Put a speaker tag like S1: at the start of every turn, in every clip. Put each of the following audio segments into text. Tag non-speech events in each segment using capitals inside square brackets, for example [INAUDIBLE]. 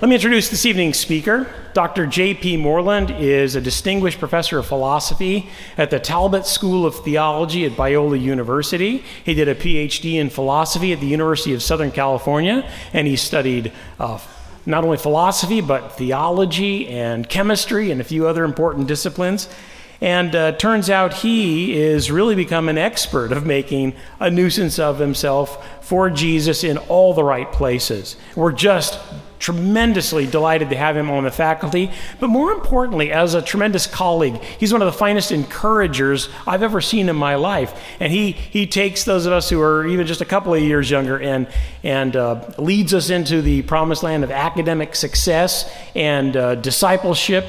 S1: Let me introduce this evening's speaker. Dr. J.P. Moreland is a distinguished professor of philosophy at the Talbot School of Theology at Biola University. He did a PhD in philosophy at the University of Southern California, and he studied uh, not only philosophy, but theology and chemistry and a few other important disciplines. And uh, turns out he is really become an expert of making a nuisance of himself for Jesus in all the right places. We're just tremendously delighted to have him on the faculty, but more importantly, as a tremendous colleague, he's one of the finest encouragers I've ever seen in my life. And he, he takes those of us who are even just a couple of years younger and, and uh, leads us into the promised land of academic success and uh, discipleship.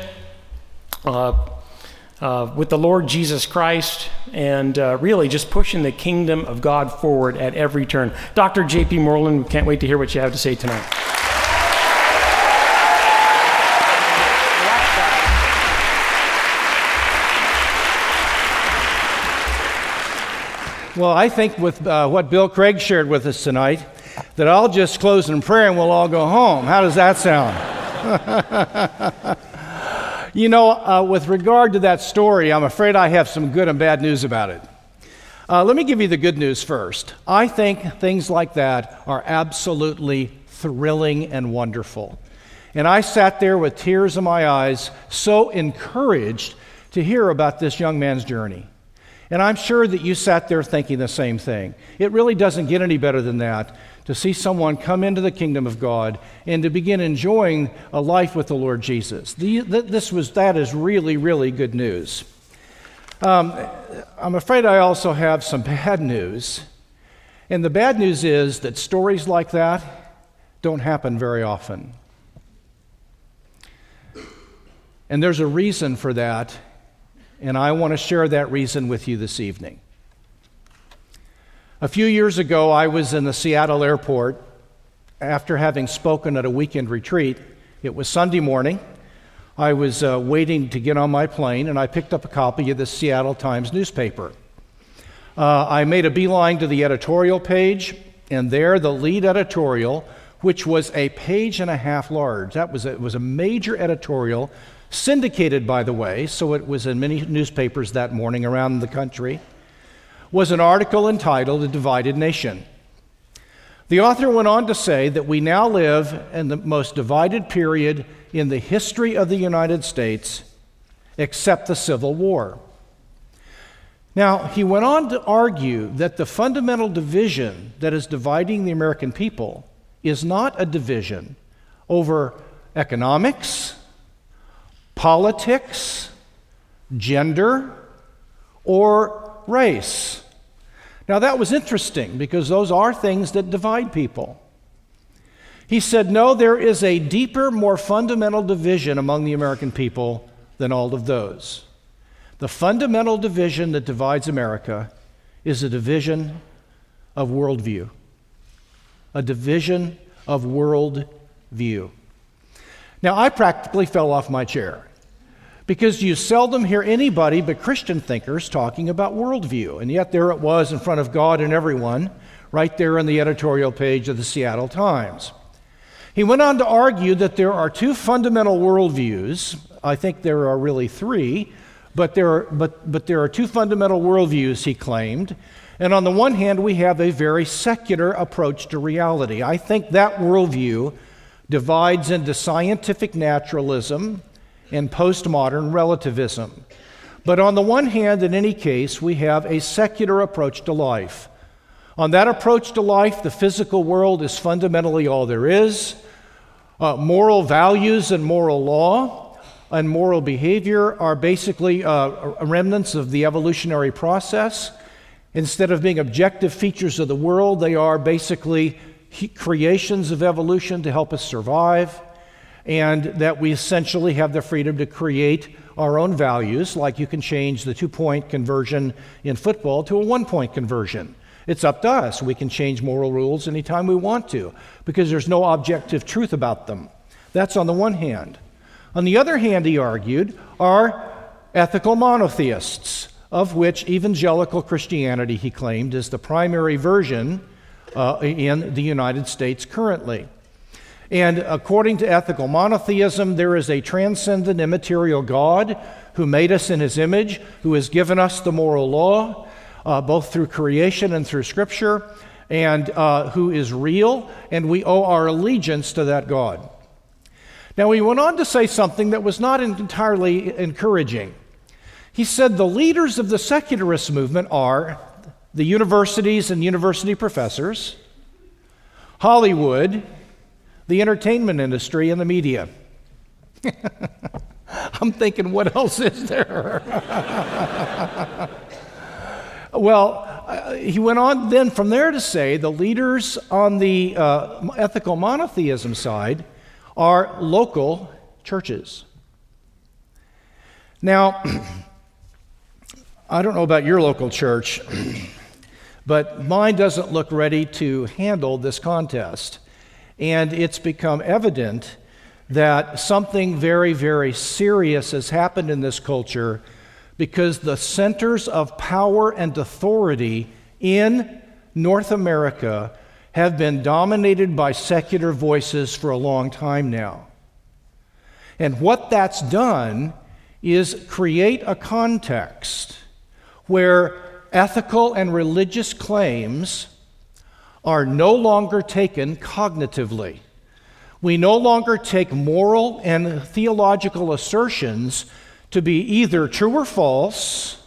S1: Uh, uh, with the Lord Jesus Christ and uh, really just pushing the kingdom of God forward at every turn. Dr. J.P. Moreland, we can't wait to hear what you have to say tonight.
S2: Well, I think with uh, what Bill Craig shared with us tonight, that I'll just close in prayer and we'll all go home. How does that sound? [LAUGHS] you know, uh, with regard to that story, I'm afraid I have some good and bad news about it. Uh, let me give you the good news first. I think things like that are absolutely thrilling and wonderful. And I sat there with tears in my eyes, so encouraged to hear about this young man's journey. And I'm sure that you sat there thinking the same thing. It really doesn't get any better than that to see someone come into the kingdom of God and to begin enjoying a life with the Lord Jesus. The, this was, that is really, really good news. Um, I'm afraid I also have some bad news. And the bad news is that stories like that don't happen very often. And there's a reason for that and I want to share that reason with you this evening. A few years ago, I was in the Seattle airport after having spoken at a weekend retreat. It was Sunday morning. I was uh, waiting to get on my plane, and I picked up a copy of the Seattle Times newspaper. Uh, I made a beeline to the editorial page, and there, the lead editorial, which was a page and a half large, that was a, it was a major editorial syndicated, by the way, so it was in many newspapers that morning around the country, was an article entitled A Divided Nation. The author went on to say that we now live in the most divided period in the history of the United States, except the Civil War. Now, he went on to argue that the fundamental division that is dividing the American people is not a division over economics, politics, gender, or race. Now, that was interesting because those are things that divide people. He said, No, there is a deeper, more fundamental division among the American people than all of those. The fundamental division that divides America is a division of worldview. A division of worldview. Now, I practically fell off my chair because you seldom hear anybody but Christian thinkers talking about worldview. And yet, there it was in front of God and everyone, right there in the editorial page of the Seattle Times. He went on to argue that there are two fundamental worldviews. I think there are really three, but there are, but, but there are two fundamental worldviews, he claimed. And on the one hand, we have a very secular approach to reality. I think that worldview divides into scientific naturalism and postmodern relativism. But on the one hand, in any case, we have a secular approach to life. On that approach to life, the physical world is fundamentally all there is. Uh, moral values and moral law and moral behavior are basically uh, remnants of the evolutionary process. Instead of being objective features of the world, they are basically creations of evolution to help us survive and that we essentially have the freedom to create our own values, like you can change the two point conversion in football to a one point conversion. It's up to us. We can change moral rules anytime we want to because there's no objective truth about them. That's on the one hand. On the other hand, he argued, are ethical monotheists, of which evangelical Christianity, he claimed, is the primary version uh, in the United States currently. And according to ethical monotheism, there is a transcendent immaterial God who made us in his image, who has given us the moral law, uh, both through creation and through Scripture, and uh, who is real, and we owe our allegiance to that God. Now, he went on to say something that was not entirely encouraging. He said the leaders of the secularist movement are the universities and university professors, Hollywood, the entertainment industry, and the media. [LAUGHS] I'm thinking, what else is there? [LAUGHS] well, uh, he went on then from there to say the leaders on the uh, ethical monotheism side are local churches. Now, [CLEARS THROAT] I don't know about your local church, [CLEARS THROAT] but mine doesn't look ready to handle this contest. And it's become evident that something very, very serious has happened in this culture because the centers of power and authority in North America have been dominated by secular voices for a long time now. And what that's done is create a context where ethical and religious claims are no longer taken cognitively. We no longer take moral and theological assertions to be either true or false,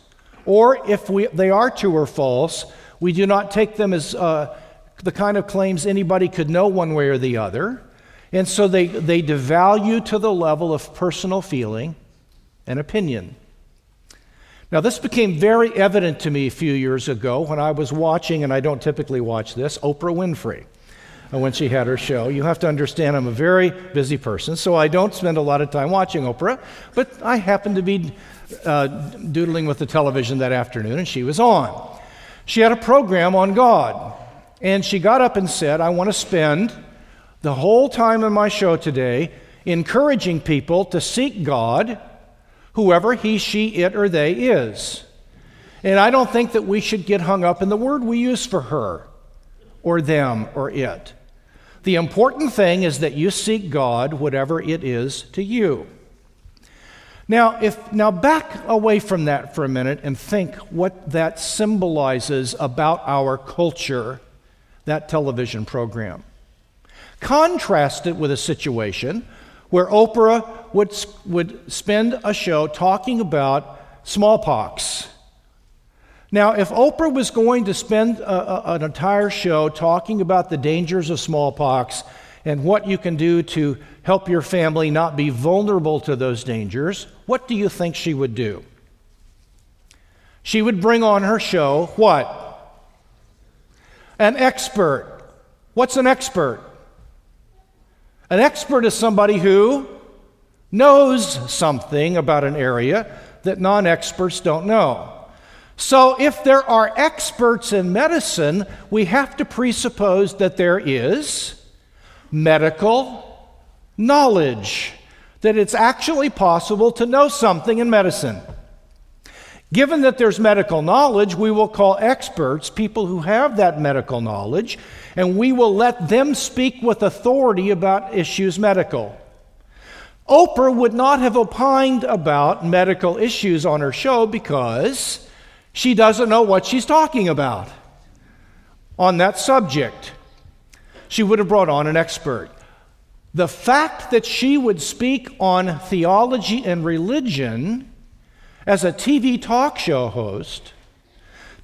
S2: or if we, they are true or false, we do not take them as uh, the kind of claims anybody could know one way or the other. And so they, they devalue to the level of personal feeling and opinion. Now, this became very evident to me a few years ago when I was watching, and I don't typically watch this, Oprah Winfrey uh, when she had her show. You have to understand I'm a very busy person, so I don't spend a lot of time watching Oprah, but I happened to be uh, doodling with the television that afternoon, and she was on. She had a program on God, and she got up and said, I want to spend the whole time of my show today encouraging people to seek God whoever he, she, it, or they is. And I don't think that we should get hung up in the word we use for her, or them, or it. The important thing is that you seek God, whatever it is to you. Now, if now back away from that for a minute and think what that symbolizes about our culture, that television program. Contrast it with a situation where Oprah would, would spend a show talking about smallpox. Now, if Oprah was going to spend a, a, an entire show talking about the dangers of smallpox and what you can do to help your family not be vulnerable to those dangers, what do you think she would do? She would bring on her show what? An expert. What's an expert? An expert is somebody who knows something about an area that non experts don't know. So, if there are experts in medicine, we have to presuppose that there is medical knowledge, that it's actually possible to know something in medicine. Given that there's medical knowledge, we will call experts people who have that medical knowledge, and we will let them speak with authority about issues medical. Oprah would not have opined about medical issues on her show because she doesn't know what she's talking about on that subject. She would have brought on an expert. The fact that she would speak on theology and religion as a TV talk show host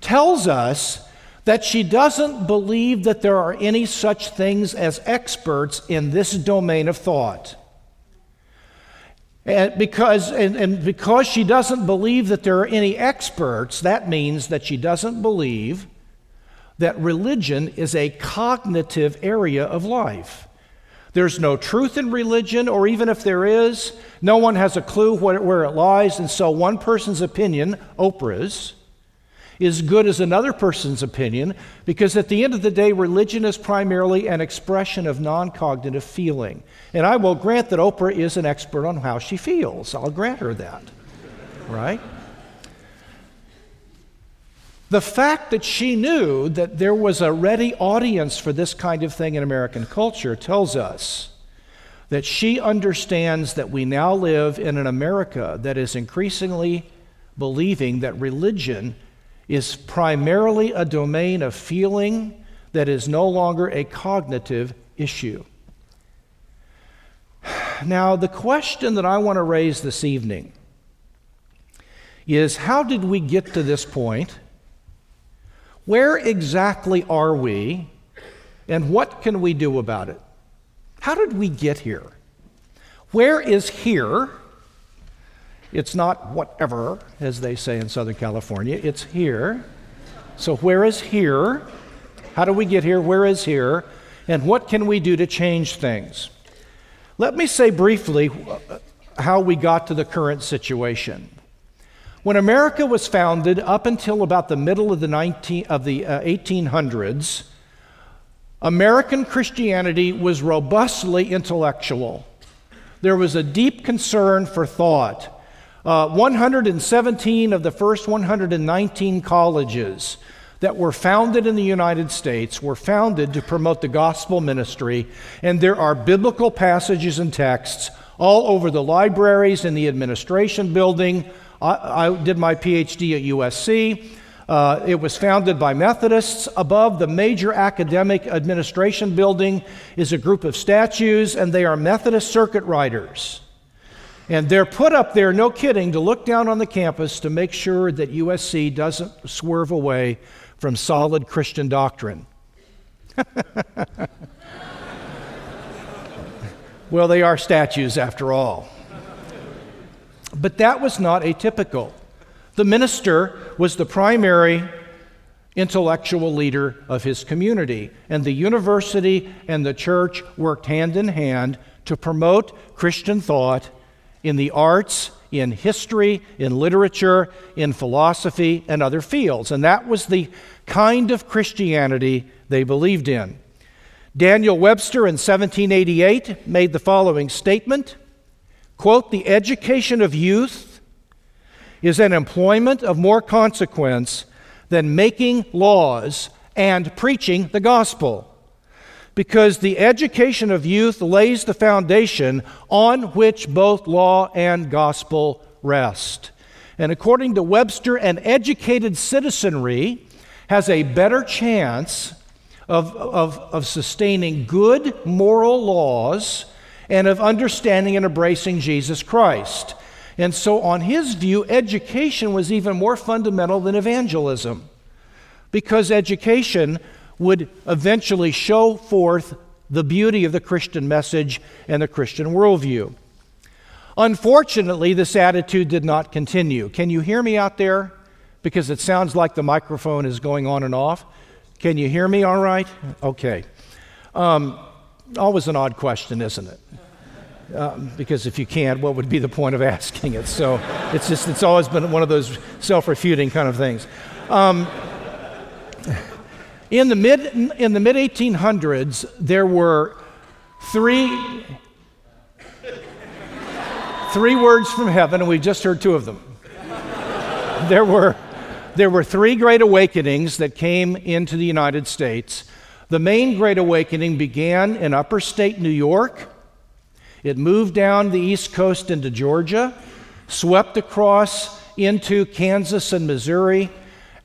S2: tells us that she doesn't believe that there are any such things as experts in this domain of thought. And because, and, and because she doesn't believe that there are any experts, that means that she doesn't believe that religion is a cognitive area of life. There's no truth in religion, or even if there is, no one has a clue where it lies. And so, one person's opinion, Oprah's, is good as another person's opinion because at the end of the day, religion is primarily an expression of non cognitive feeling. And I will grant that Oprah is an expert on how she feels. I'll grant her that. Right? The fact that she knew that there was a ready audience for this kind of thing in American culture tells us that she understands that we now live in an America that is increasingly believing that religion is primarily a domain of feeling that is no longer a cognitive issue. Now, the question that I want to raise this evening is how did we get to this point? Where exactly are we? And what can we do about it? How did we get here? Where is here? It's not whatever, as they say in Southern California, it's here. So, where is here? How do we get here? Where is here? And what can we do to change things? Let me say briefly uh, how we got to the current situation. When America was founded, up until about the middle of the, 19, of the uh, 1800s, American Christianity was robustly intellectual. There was a deep concern for thought. Uh, 117 of the first 119 colleges that were founded in the United States were founded to promote the gospel ministry, and there are biblical passages and texts all over the libraries in the administration building. I, I did my PhD at USC. Uh, it was founded by Methodists. Above the major academic administration building is a group of statues, and they are Methodist circuit riders. And they're put up there, no kidding, to look down on the campus to make sure that USC doesn't swerve away from solid Christian doctrine. [LAUGHS] well, they are statues after all. But that was not atypical. The minister was the primary intellectual leader of his community, and the university and the church worked hand in hand to promote Christian thought in the arts, in history, in literature, in philosophy, and other fields. And that was the kind of Christianity they believed in. Daniel Webster in 1788 made the following statement quote, The education of youth is an employment of more consequence than making laws and preaching the gospel because the education of youth lays the foundation on which both law and gospel rest. And according to Webster, an educated citizenry has a better chance of, of, of sustaining good moral laws and of understanding and embracing Jesus Christ. And so, on his view, education was even more fundamental than evangelism because education would eventually show forth the beauty of the Christian message and the Christian worldview. Unfortunately, this attitude did not continue. Can you hear me out there? Because it sounds like the microphone is going on and off. Can you hear me all right? Okay. Um, always an odd question, isn't it? Uh, because if you can't, what would be the point of [LAUGHS] asking it? So it's just, it's always been one of those self refuting kind of things. Um, in the mid in the mid 1800s, there were three three words from heaven, and we just heard two of them. There were there were three great awakenings that came into the United States. The main great awakening began in upper state New York. It moved down the east coast into Georgia, swept across into Kansas and Missouri,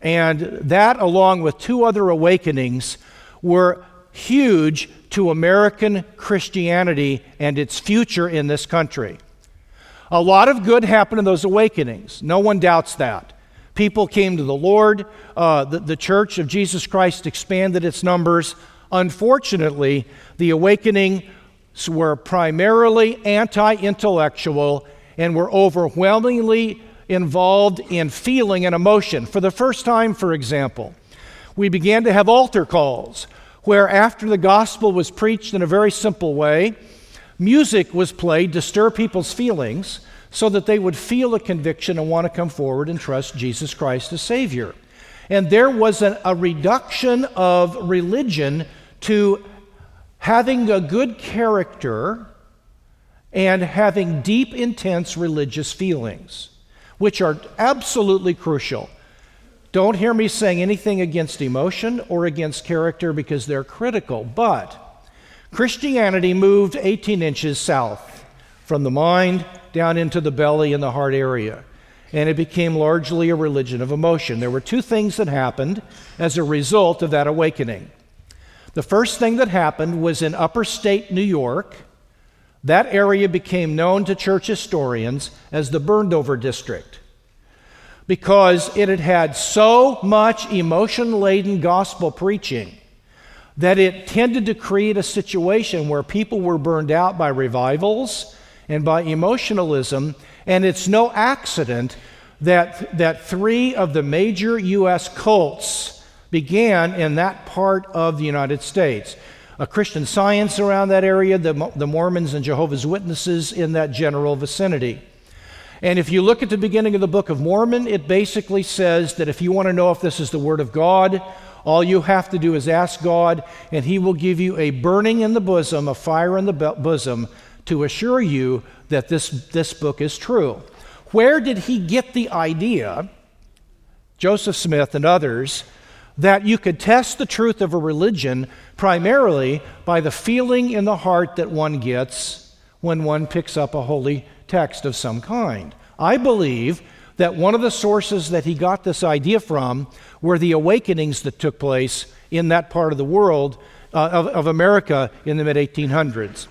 S2: and that, along with two other awakenings, were huge to American Christianity and its future in this country. A lot of good happened in those awakenings. No one doubts that. People came to the Lord. Uh, the, the Church of Jesus Christ expanded its numbers. Unfortunately, the awakenings were primarily anti intellectual and were overwhelmingly involved in feeling and emotion. For the first time, for example, we began to have altar calls where, after the gospel was preached in a very simple way, music was played to stir people's feelings so that they would feel a conviction and want to come forward and trust Jesus Christ as Savior. And there was an, a reduction of religion to having a good character and having deep, intense religious feelings which are absolutely crucial. Don't hear me saying anything against emotion or against character because they're critical, but Christianity moved 18 inches south from the mind down into the belly and the heart area. And it became largely a religion of emotion. There were two things that happened as a result of that awakening. The first thing that happened was in upper state New York, that area became known to church historians as the burned over district because it had had so much emotion laden gospel preaching that it tended to create a situation where people were burned out by revivals and by emotionalism. And it's no accident that, that three of the major U.S. cults began in that part of the United States. A Christian science around that area, the, the Mormons and Jehovah's Witnesses in that general vicinity. And if you look at the beginning of the Book of Mormon, it basically says that if you want to know if this is the Word of God, all you have to do is ask God, and He will give you a burning in the bosom, a fire in the bosom, to assure you that this, this book is true. Where did he get the idea, Joseph Smith and others, that you could test the truth of a religion primarily by the feeling in the heart that one gets when one picks up a holy text of some kind? I believe that one of the sources that he got this idea from were the awakenings that took place in that part of the world, uh, of, of America, in the mid 1800s.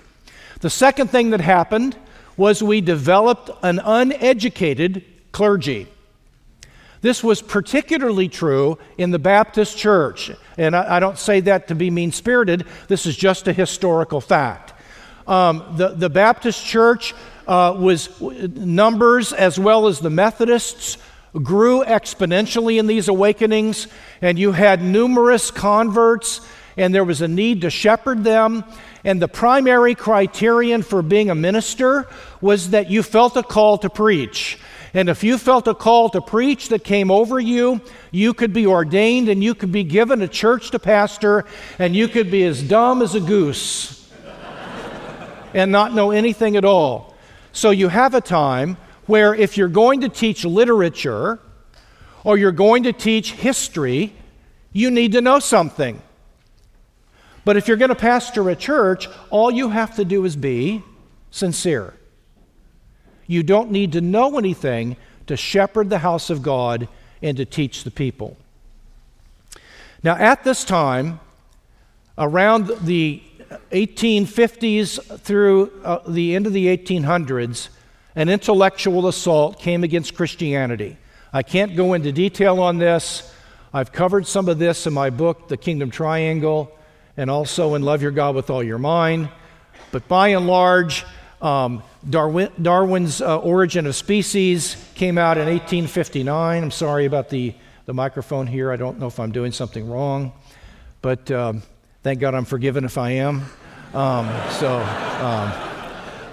S2: The second thing that happened was we developed an uneducated clergy. This was particularly true in the Baptist church. And I, I don't say that to be mean spirited, this is just a historical fact. Um, the, the Baptist church uh, was numbers as well as the Methodists grew exponentially in these awakenings, and you had numerous converts, and there was a need to shepherd them. And the primary criterion for being a minister was that you felt a call to preach. And if you felt a call to preach that came over you, you could be ordained and you could be given a church to pastor, and you could be as dumb as a goose [LAUGHS] and not know anything at all. So you have a time where if you're going to teach literature or you're going to teach history, you need to know something. But if you're going to pastor a church, all you have to do is be sincere. You don't need to know anything to shepherd the house of God and to teach the people. Now, at this time, around the 1850s through uh, the end of the 1800s, an intellectual assault came against Christianity. I can't go into detail on this. I've covered some of this in my book, The Kingdom Triangle and also in Love Your God with All Your Mind. But by and large, um, Darwin, Darwin's uh, Origin of Species came out in 1859. I'm sorry about the, the microphone here. I don't know if I'm doing something wrong, but um, thank God I'm forgiven if I am. Um, so, um,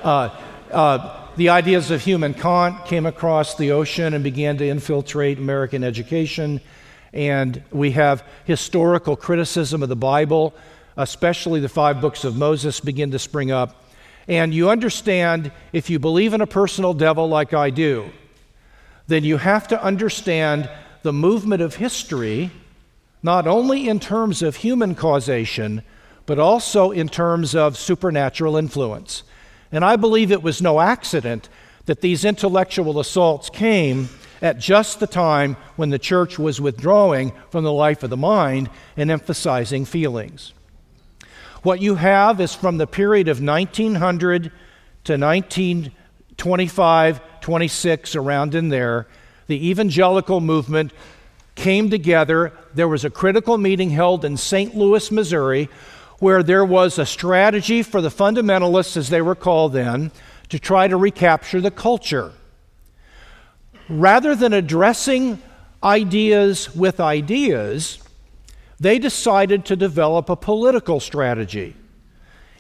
S2: uh, uh, the ideas of Hume and Kant came across the ocean and began to infiltrate American education. And we have historical criticism of the Bible especially the five books of Moses, begin to spring up. And you understand if you believe in a personal devil like I do, then you have to understand the movement of history, not only in terms of human causation, but also in terms of supernatural influence. And I believe it was no accident that these intellectual assaults came at just the time when the church was withdrawing from the life of the mind and emphasizing feelings. What you have is from the period of 1900 to 1925, 26, around in there, the evangelical movement came together. There was a critical meeting held in St. Louis, Missouri, where there was a strategy for the fundamentalists, as they were called then, to try to recapture the culture. Rather than addressing ideas with ideas, they decided to develop a political strategy.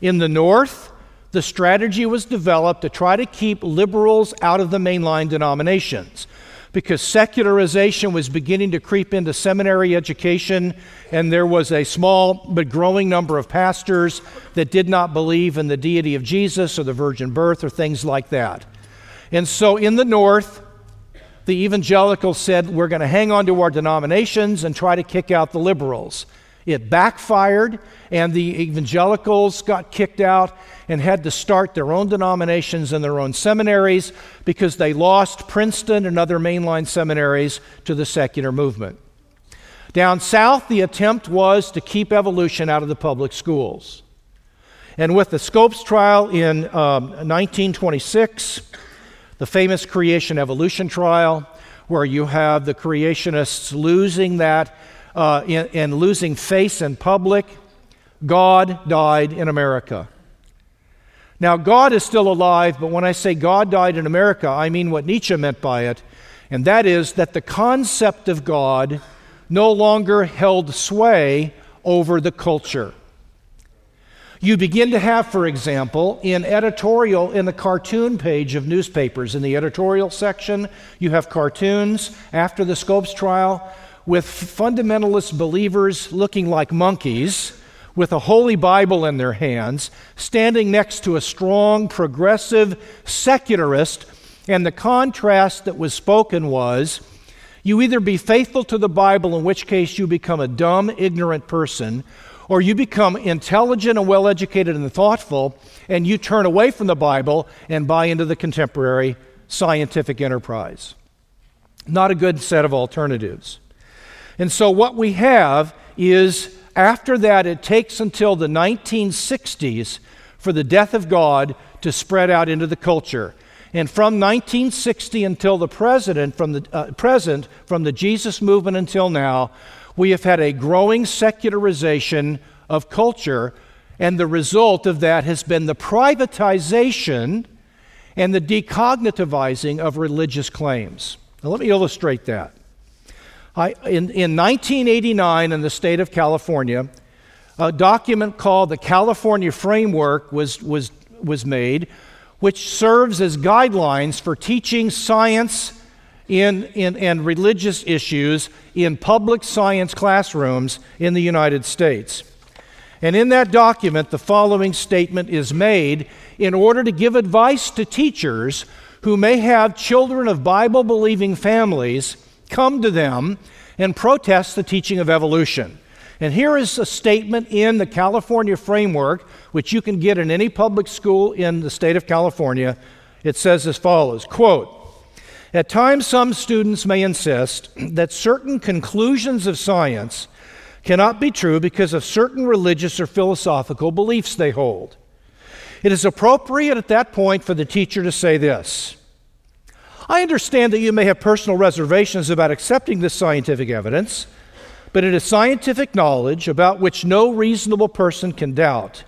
S2: In the North, the strategy was developed to try to keep liberals out of the mainline denominations because secularization was beginning to creep into seminary education, and there was a small but growing number of pastors that did not believe in the deity of Jesus or the virgin birth or things like that. And so in the North, the evangelicals said, We're going to hang on to our denominations and try to kick out the liberals. It backfired, and the evangelicals got kicked out and had to start their own denominations and their own seminaries because they lost Princeton and other mainline seminaries to the secular movement. Down south, the attempt was to keep evolution out of the public schools. And with the Scopes trial in um, 1926, the famous creation evolution trial, where you have the creationists losing that uh, and losing face in public, God died in America. Now, God is still alive, but when I say God died in America, I mean what Nietzsche meant by it, and that is that the concept of God no longer held sway over the culture. You begin to have, for example, in editorial, in the cartoon page of newspapers, in the editorial section, you have cartoons after the Scopes trial with fundamentalist believers looking like monkeys with a holy Bible in their hands, standing next to a strong, progressive secularist. And the contrast that was spoken was you either be faithful to the Bible, in which case you become a dumb, ignorant person, or you become intelligent and well educated and thoughtful, and you turn away from the Bible and buy into the contemporary scientific enterprise. Not a good set of alternatives. And so, what we have is after that, it takes until the 1960s for the death of God to spread out into the culture. And from 1960 until the president, from the uh, present, from the Jesus movement until now, we have had a growing secularization of culture, and the result of that has been the privatization and the decognitivizing of religious claims. Now, let me illustrate that. I, in, in 1989, in the state of California, a document called the California Framework was, was, was made, which serves as guidelines for teaching science in, in, and religious issues in public science classrooms in the United States. And in that document, the following statement is made in order to give advice to teachers who may have children of Bible believing families come to them and protest the teaching of evolution. And here is a statement in the California framework, which you can get in any public school in the state of California. It says as follows quote, At times, some students may insist that certain conclusions of science cannot be true because of certain religious or philosophical beliefs they hold. It is appropriate at that point for the teacher to say this I understand that you may have personal reservations about accepting this scientific evidence, but it is scientific knowledge about which no reasonable person can doubt.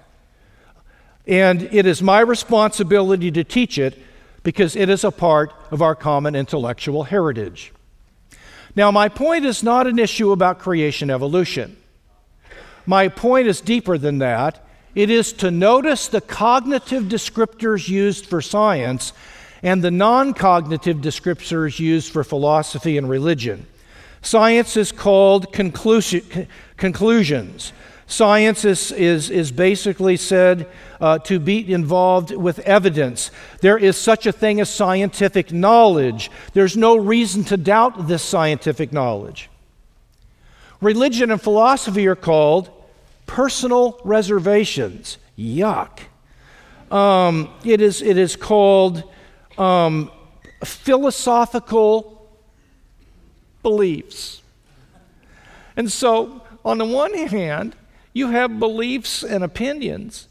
S2: And it is my responsibility to teach it because it is a part of our common intellectual heritage. Now, my point is not an issue about creation evolution. My point is deeper than that. It is to notice the cognitive descriptors used for science and the non cognitive descriptors used for philosophy and religion. Science is called conclusi- conclusions. Science is, is, is basically said uh, to be involved with evidence. There is such a thing as scientific knowledge. There's no reason to doubt this scientific knowledge. Religion and philosophy are called personal reservations. Yuck. Um, it, is, it is called um, philosophical beliefs. And so, on the one hand, you have beliefs and opinions,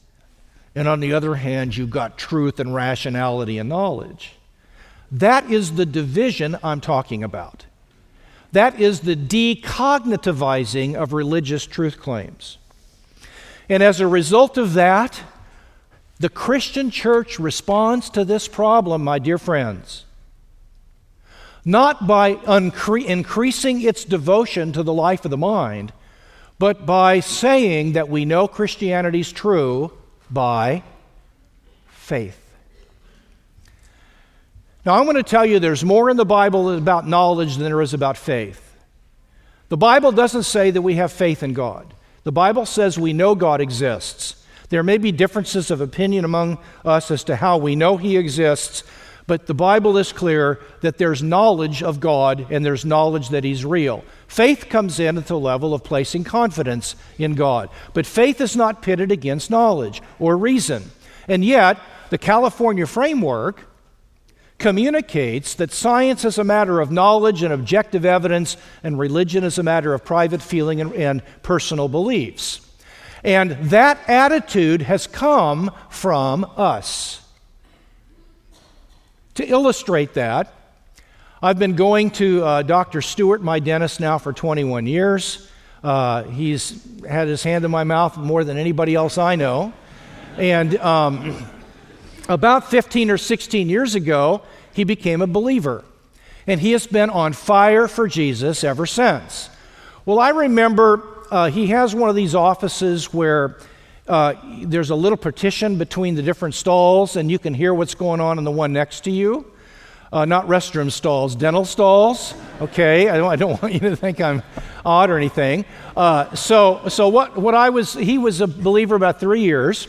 S2: and on the other hand, you've got truth and rationality and knowledge. That is the division I'm talking about. That is the decognitivizing of religious truth claims. And as a result of that, the Christian church responds to this problem, my dear friends, not by increasing its devotion to the life of the mind, but by saying that we know Christianity is true by faith. Now, I'm going to tell you there's more in the Bible about knowledge than there is about faith. The Bible doesn't say that we have faith in God, the Bible says we know God exists. There may be differences of opinion among us as to how we know He exists, But the Bible is clear that there's knowledge of God and there's knowledge that He's real. Faith comes in at the level of placing confidence in God. But faith is not pitted against knowledge or reason. And yet, the California framework communicates that science is a matter of knowledge and objective evidence, and religion is a matter of private feeling and, and personal beliefs. And that attitude has come from us. To illustrate that, I've been going to uh, Dr. Stewart, my dentist, now for 21 years. Uh, he's had his hand in my mouth more than anybody else I know. And um, about 15 or 16 years ago, he became a believer. And he has been on fire for Jesus ever since. Well, I remember uh, he has one of these offices where uh, there's a little partition between the different stalls, and you can hear what's going on in the one next to you. Uh, not restroom stalls, dental stalls. Okay, I don't, I don't, [LAUGHS] want you to think I'm odd or anything. Uh, so, so what, what I was, he was a believer about three years,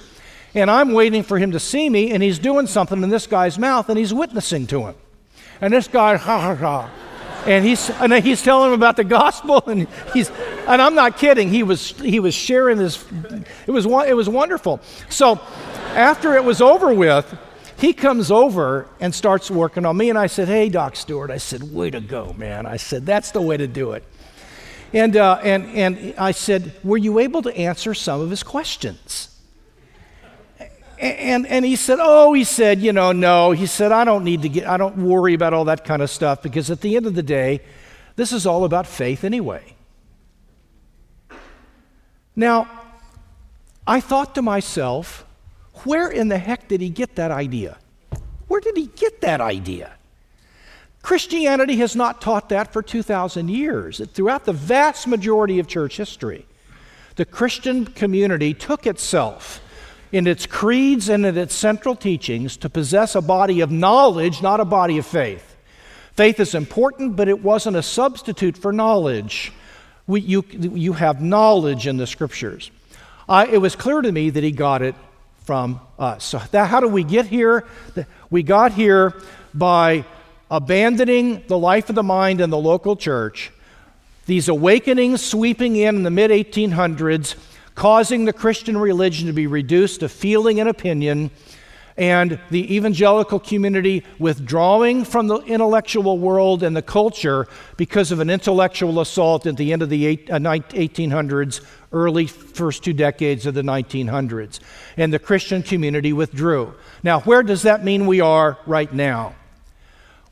S2: and I'm waiting for him to see me, and he's doing something in this guy's mouth, and he's witnessing to him. And this guy, [LAUGHS] ha ha ha and he's and he's telling him about the gospel and he's and I'm not kidding he was he was sharing this it was it was wonderful so after it was over with he comes over and starts working on me and I said hey doc Stewart I said way to go man I said that's the way to do it and uh, and and I said were you able to answer some of his questions and, and he said, Oh, he said, you know, no. He said, I don't need to get, I don't worry about all that kind of stuff because at the end of the day, this is all about faith anyway. Now, I thought to myself, where in the heck did he get that idea? Where did he get that idea? Christianity has not taught that for 2,000 years. Throughout the vast majority of church history, the Christian community took itself in its creeds and in its central teachings to possess a body of knowledge, not a body of faith. Faith is important, but it wasn't a substitute for knowledge. We, you, you have knowledge in the scriptures. I, it was clear to me that he got it from us. So, that, how do we get here? We got here by abandoning the life of the mind in the local church, these awakenings sweeping in in the mid 1800s causing the Christian religion to be reduced to feeling and opinion, and the evangelical community withdrawing from the intellectual world and the culture because of an intellectual assault at the end of the 1800s, uh, early first two decades of the 1900s. And the Christian community withdrew. Now, where does that mean we are right now?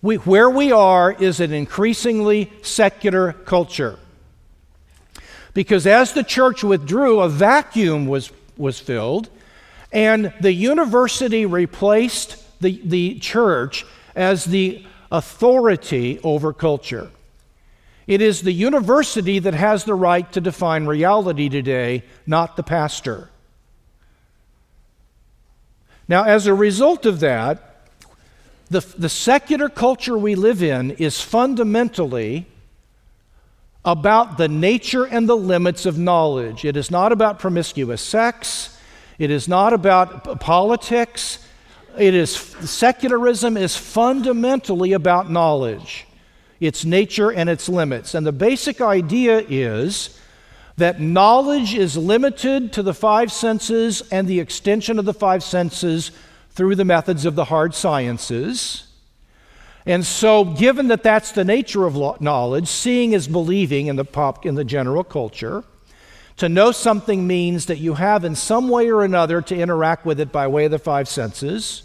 S2: We, where we are is an increasingly secular culture. Because as the church withdrew, a vacuum was, was filled, and the university replaced the, the church as the authority over culture. It is the university that has the right to define reality today, not the pastor. Now, as a result of that, the, the secular culture we live in is fundamentally about the nature and the limits of knowledge. It is not about promiscuous sex, it is not about politics. It is secularism is fundamentally about knowledge, its nature and its limits. And the basic idea is that knowledge is limited to the five senses and the extension of the five senses through the methods of the hard sciences. And so, given that that's the nature of knowledge, seeing is believing in the pop in the general culture. To know something means that you have, in some way or another, to interact with it by way of the five senses,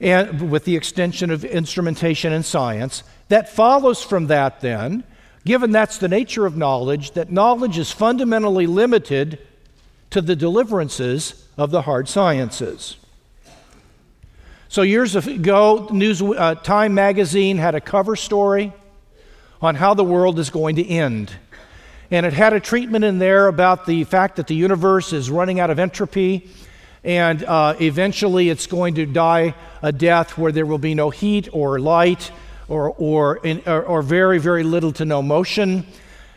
S2: and with the extension of instrumentation and science. That follows from that, then, given that's the nature of knowledge, that knowledge is fundamentally limited to the deliverances of the hard sciences. So, years ago, News, uh, Time magazine had a cover story on how the world is going to end. And it had a treatment in there about the fact that the universe is running out of entropy, and uh, eventually it's going to die a death where there will be no heat or light or, or, in, or, or very, very little to no motion,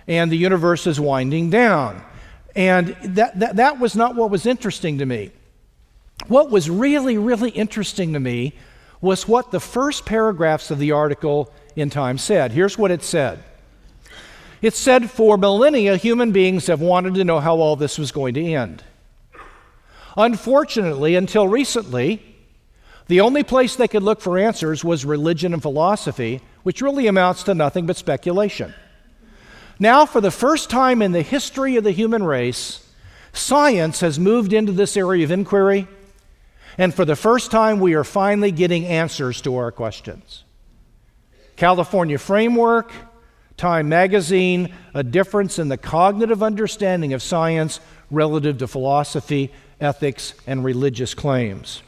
S2: and the universe is winding down. And that, that, that was not what was interesting to me. What was really, really interesting to me was what the first paragraphs of the article in Time said. Here's what it said It said, For millennia, human beings have wanted to know how all this was going to end. Unfortunately, until recently, the only place they could look for answers was religion and philosophy, which really amounts to nothing but speculation. Now, for the first time in the history of the human race, science has moved into this area of inquiry, and for the first time, we are finally getting answers to our questions. California Framework, Time Magazine, a difference in the cognitive understanding of science relative to philosophy, ethics, and religious claims.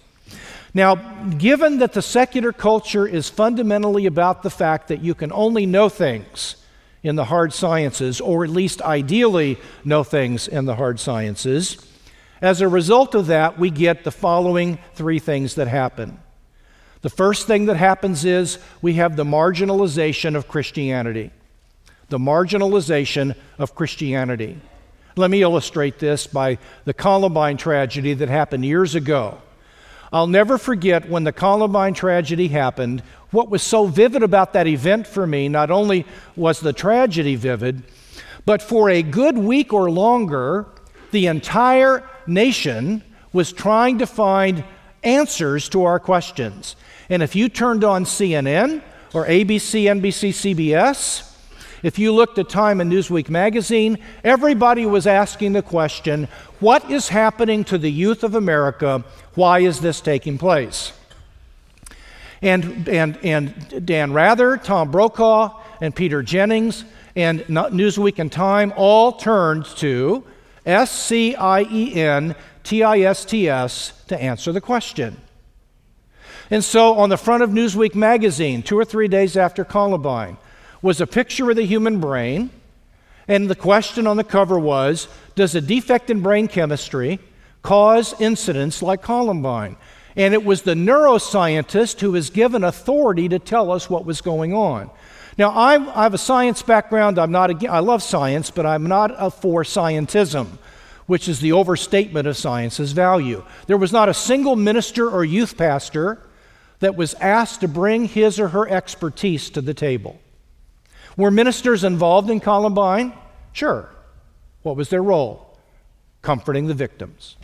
S2: Now, given that the secular culture is fundamentally about the fact that you can only know things in the hard sciences, or at least ideally know things in the hard sciences, as a result of that, we get the following three things that happen. The first thing that happens is we have the marginalization of Christianity. The marginalization of Christianity. Let me illustrate this by the Columbine tragedy that happened years ago. I'll never forget when the Columbine tragedy happened. What was so vivid about that event for me, not only was the tragedy vivid, but for a good week or longer, the entire nation was trying to find answers to our questions. And if you turned on CNN or ABC, NBC, CBS, if you looked at Time and Newsweek magazine, everybody was asking the question what is happening to the youth of America? Why is this taking place? And, and, and Dan Rather, Tom Brokaw, and Peter Jennings, and Newsweek and Time all turned to S C I E N T I S T S to answer the question. And so on the front of Newsweek magazine, two or three days after Columbine, was a picture of the human brain, and the question on the cover was Does a defect in brain chemistry cause incidents like Columbine? And it was the neuroscientist who was given authority to tell us what was going on. Now, I'm, i have a science background. I'm not a, I love science, but I'm not a for scientism, which is the overstatement of science's value. There was not a single minister or youth pastor that was asked to bring his or her expertise to the table. Were ministers involved in Columbine? Sure. What was their role? Comforting the victims.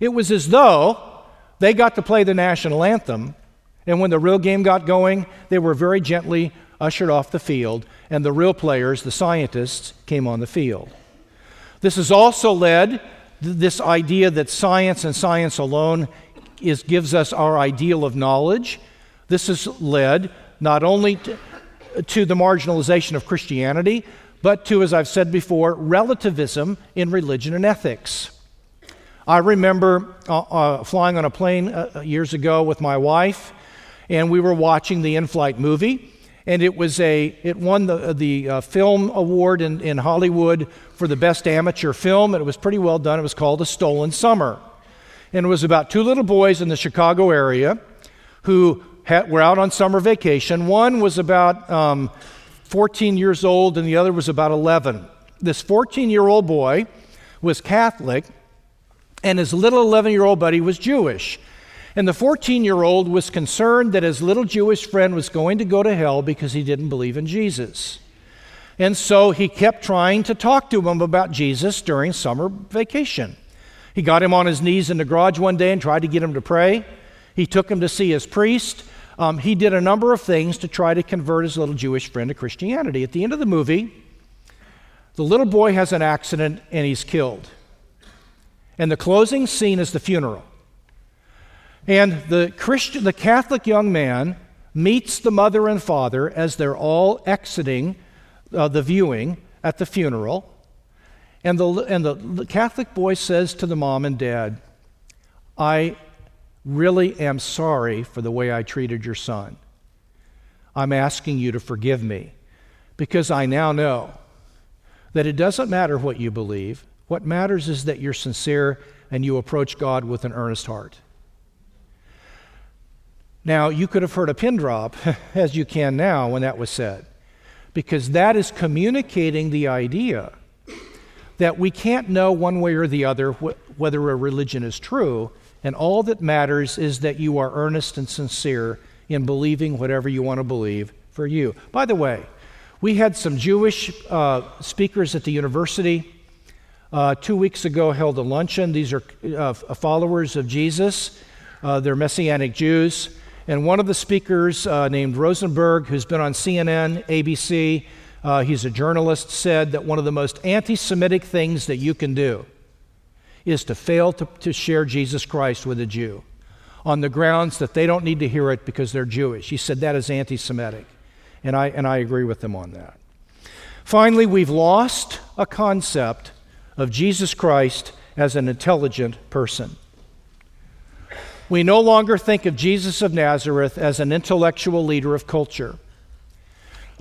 S2: It was as though they got to play the national anthem, and when the real game got going, they were very gently ushered off the field, and the real players, the scientists, came on the field. This has also led this idea that science and science alone is, gives us our ideal of knowledge. This has led not only to, to the marginalization of Christianity, but to, as I've said before, relativism in religion and ethics. I remember uh, uh, flying on a plane uh, uh years ago with my wife, and we were watching the in flight movie. And it was a, it won the, the uh, film award in, in Hollywood for the best amateur film, and it was pretty well done. It was called A Stolen Summer. And it was about two little boys in the Chicago area who had, were out on summer vacation. One was about um, 14 years old, and the other was about 11. This 14 year old boy was Catholic, and his little 11 year old buddy was Jewish. And the 14 year old was concerned that his little Jewish friend was going to go to hell because he didn't believe in Jesus. And so he kept trying to talk to him about Jesus during summer vacation. He got him on his knees in the garage one day and tried to get him to pray. He took him to see his priest. Um, he did a number of things to try to convert his little Jewish friend to Christianity. At the end of the movie, the little boy has an accident and he's killed. And the closing scene is the funeral. And the Christian, the Catholic young man meets the mother and father as they're all exiting uh, the viewing at the funeral. And, the, and the, the Catholic boy says to the mom and dad, I really am sorry for the way I treated your son. I'm asking you to forgive me because I now know that it doesn't matter what you believe. What matters is that you're sincere and you approach God with an earnest heart. Now, you could have heard a pin drop, [LAUGHS] as you can now, when that was said, because that is communicating the idea that we can't know one way or the other wh- whether a religion is true And all that matters is that you are earnest and sincere in believing whatever you want to believe for you. By the way, we had some Jewish uh, speakers at the university uh, two weeks ago held a luncheon. These are uh, followers of Jesus, uh, they're Messianic Jews. And one of the speakers, uh, named Rosenberg, who's been on CNN, ABC, uh, he's a journalist, said that one of the most anti Semitic things that you can do is to fail to, to share Jesus Christ with a Jew on the grounds that they don't need to hear it because they're Jewish. He said that is anti Semitic. And I, and I agree with him on that. Finally, we've lost a concept of Jesus Christ as an intelligent person. We no longer think of Jesus of Nazareth as an intellectual leader of culture.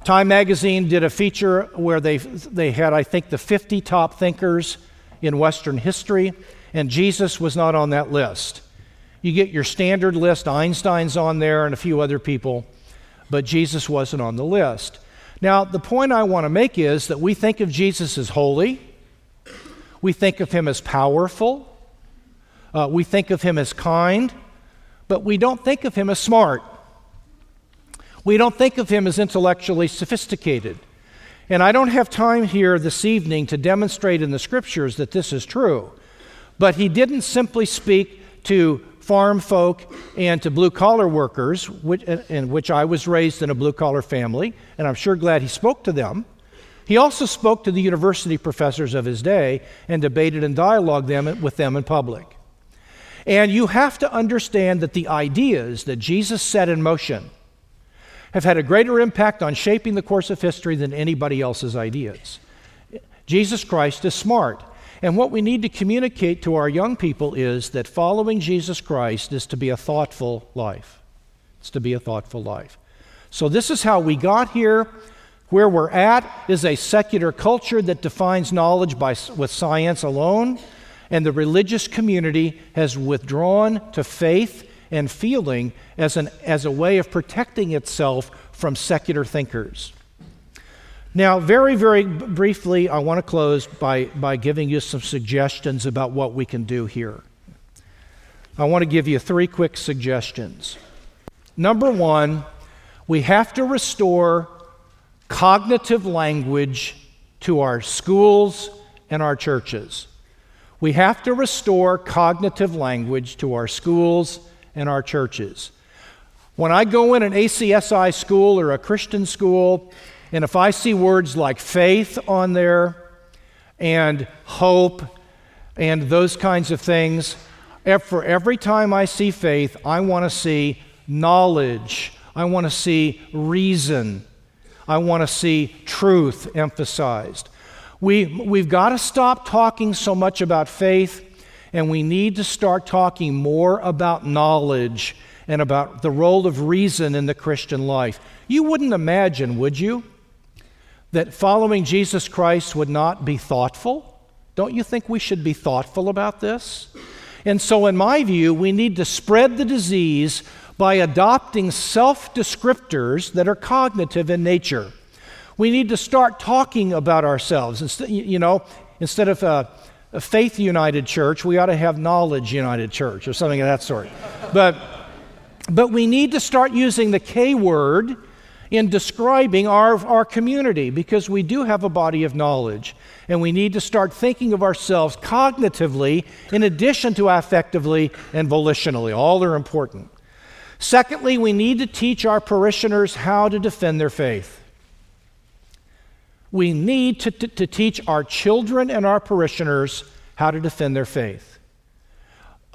S2: Time magazine did a feature where they, they had, I think, the 50 top thinkers in Western history, and Jesus was not on that list. You get your standard list, Einstein's on there, and a few other people, but Jesus wasn't on the list. Now, the point I want to make is that we think of Jesus as holy, we think of him as powerful, uh, we think of him as kind, but we don't think of him as smart. We don't think of him as intellectually sophisticated. And I don't have time here this evening to demonstrate in the scriptures that this is true. But he didn't simply speak to farm folk and to blue collar workers, which, in which I was raised in a blue collar family, and I'm sure glad he spoke to them. He also spoke to the university professors of his day and debated and dialogued them, with them in public. And you have to understand that the ideas that Jesus set in motion have had a greater impact on shaping the course of history than anybody else's ideas. Jesus Christ is smart. And what we need to communicate to our young people is that following Jesus Christ is to be a thoughtful life. It's to be a thoughtful life. So, this is how we got here. Where we're at is a secular culture that defines knowledge by, with science alone, and the religious community has withdrawn to faith and feeling as, an, as a way of protecting itself from secular thinkers. Now, very, very briefly, I want to close by, by giving you some suggestions about what we can do here. I want to give you three quick suggestions. Number one, we have to restore cognitive language to our schools and our churches. We have to restore cognitive language to our schools and our churches. When I go in an ACSI school or a Christian school, and if I see words like faith on there and hope and those kinds of things, for every time I see faith, I want to see knowledge. I want to see reason. I want to see truth emphasized. We, we've got to stop talking so much about faith, and we need to start talking more about knowledge and about the role of reason in the Christian life. You wouldn't imagine, would you, that following Jesus Christ would not be thoughtful? Don't you think we should be thoughtful about this? And so, in my view, we need to spread the disease by adopting self descriptors that are cognitive in nature. We need to start talking about ourselves. You know, instead of a, a faith united church, we ought to have knowledge united church or something of that sort. But, but we need to start using the K word in describing our, our community because we do have a body of knowledge. And we need to start thinking of ourselves cognitively in addition to affectively and volitionally. All are important. Secondly, we need to teach our parishioners how to defend their faith. We need to, to, to, teach our children and our parishioners how to defend their faith.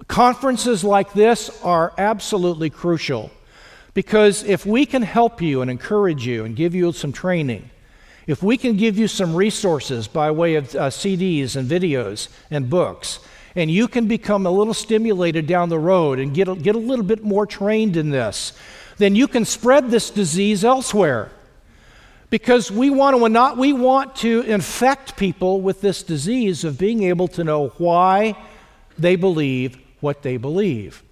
S2: Conferences like this are absolutely crucial because if we can help you and encourage you and give you some training, if we can give you some resources by way of uh, CDs and videos and books, and you can become a little stimulated down the road and get a, get a little bit more trained in this, then you can spread this disease elsewhere because we want to not we want to infect people with this disease of being able to know why they believe what they believe.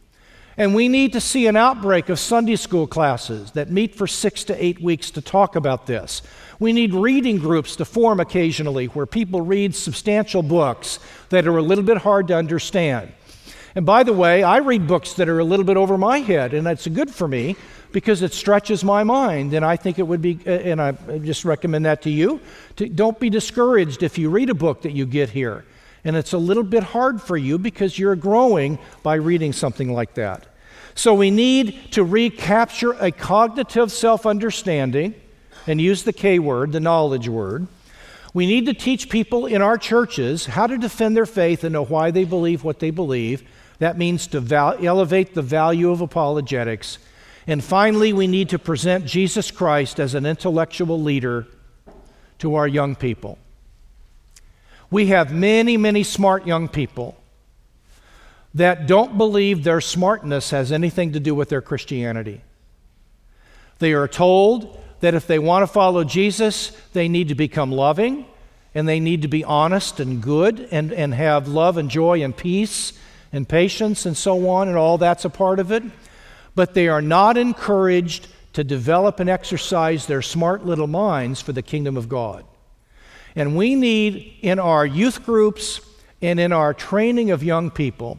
S2: And we need to see an outbreak of Sunday school classes that meet for 6 to 8 weeks to talk about this. We need reading groups to form occasionally where people read substantial books that are a little bit hard to understand. And by the way, I read books that are a little bit over my head, and that's good for me because it stretches my mind. And I think it would be, uh, and I just recommend that to you. To, don't be discouraged if you read a book that you get here. And it's a little bit hard for you because you're growing by reading something like that. So we need to recapture a cognitive self understanding and use the K word, the knowledge word. We need to teach people in our churches how to defend their faith and know why they believe what they believe. That means to val- elevate the value of apologetics. And finally, we need to present Jesus Christ as an intellectual leader to our young people. We have many, many smart young people that don't believe their smartness has anything to do with their Christianity. They are told that if they want to follow Jesus, they need to become loving and they need to be honest and good and, and have love and joy and peace and patience and so on, and all that's a part of it. But they are not encouraged to develop and exercise their smart little minds for the kingdom of God. And we need in our youth groups and in our training of young people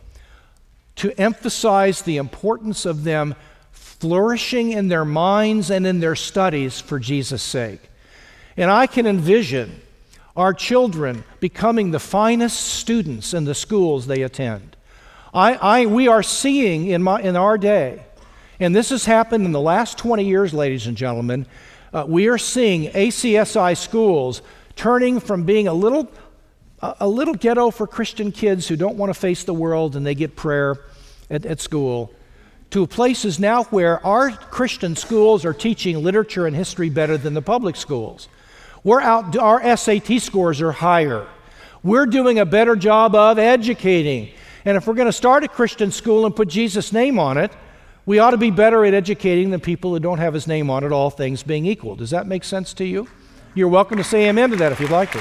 S2: to emphasize the importance of them flourishing in their minds and in their studies for Jesus' sake. And I can envision our children becoming the finest students in the schools they attend. I, I, we are seeing in, my, in our day, and this has happened in the last 20 years, ladies and gentlemen, uh, we are seeing ACSI schools turning from being a little, a little ghetto for Christian kids who don't want to face the world and they get prayer at, at school to places now where our Christian schools are teaching literature and history better than the public schools. We're out, our SAT scores are higher. We're doing a better job of educating. And if we're going to start a Christian school and put Jesus' name on it, we ought to be better at educating than people who don't have his name on it, all things being equal. Does that make sense to you? You're welcome to say amen to that if you'd like to.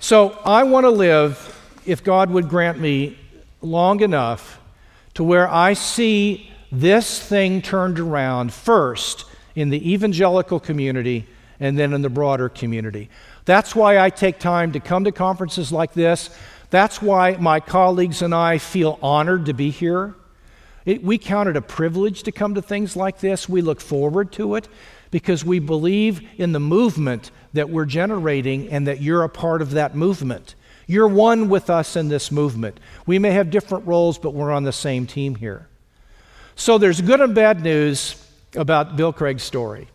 S2: So I want to live, if God would grant me long enough, to where I see this thing turned around first in the evangelical community and then in the broader community. That's why I take time to come to conferences like this. That's why my colleagues and I feel honored to be here. It, we count it a privilege to come to things like this. We look forward to it because we believe in the movement that we're generating and that you're a part of that movement. You're one with us in this movement. We may have different roles, but we're on the same team here. So there's good and bad news about Bill Craig's story.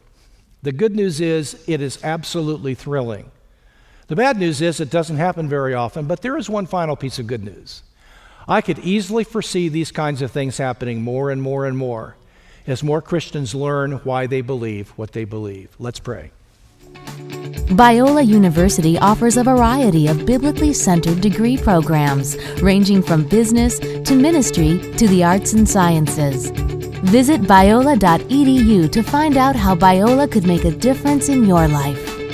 S2: The good news is it is absolutely thrilling. The bad news is it doesn't happen very often, but there is one final piece of good news. I could easily foresee these kinds of things happening more and more and more as more Christians learn why they believe what they believe. Let's pray.
S3: Biola University offers a variety of biblically centered degree programs, ranging from business to ministry to the arts and sciences. Visit biola.edu to find out how Biola could make a difference in your life.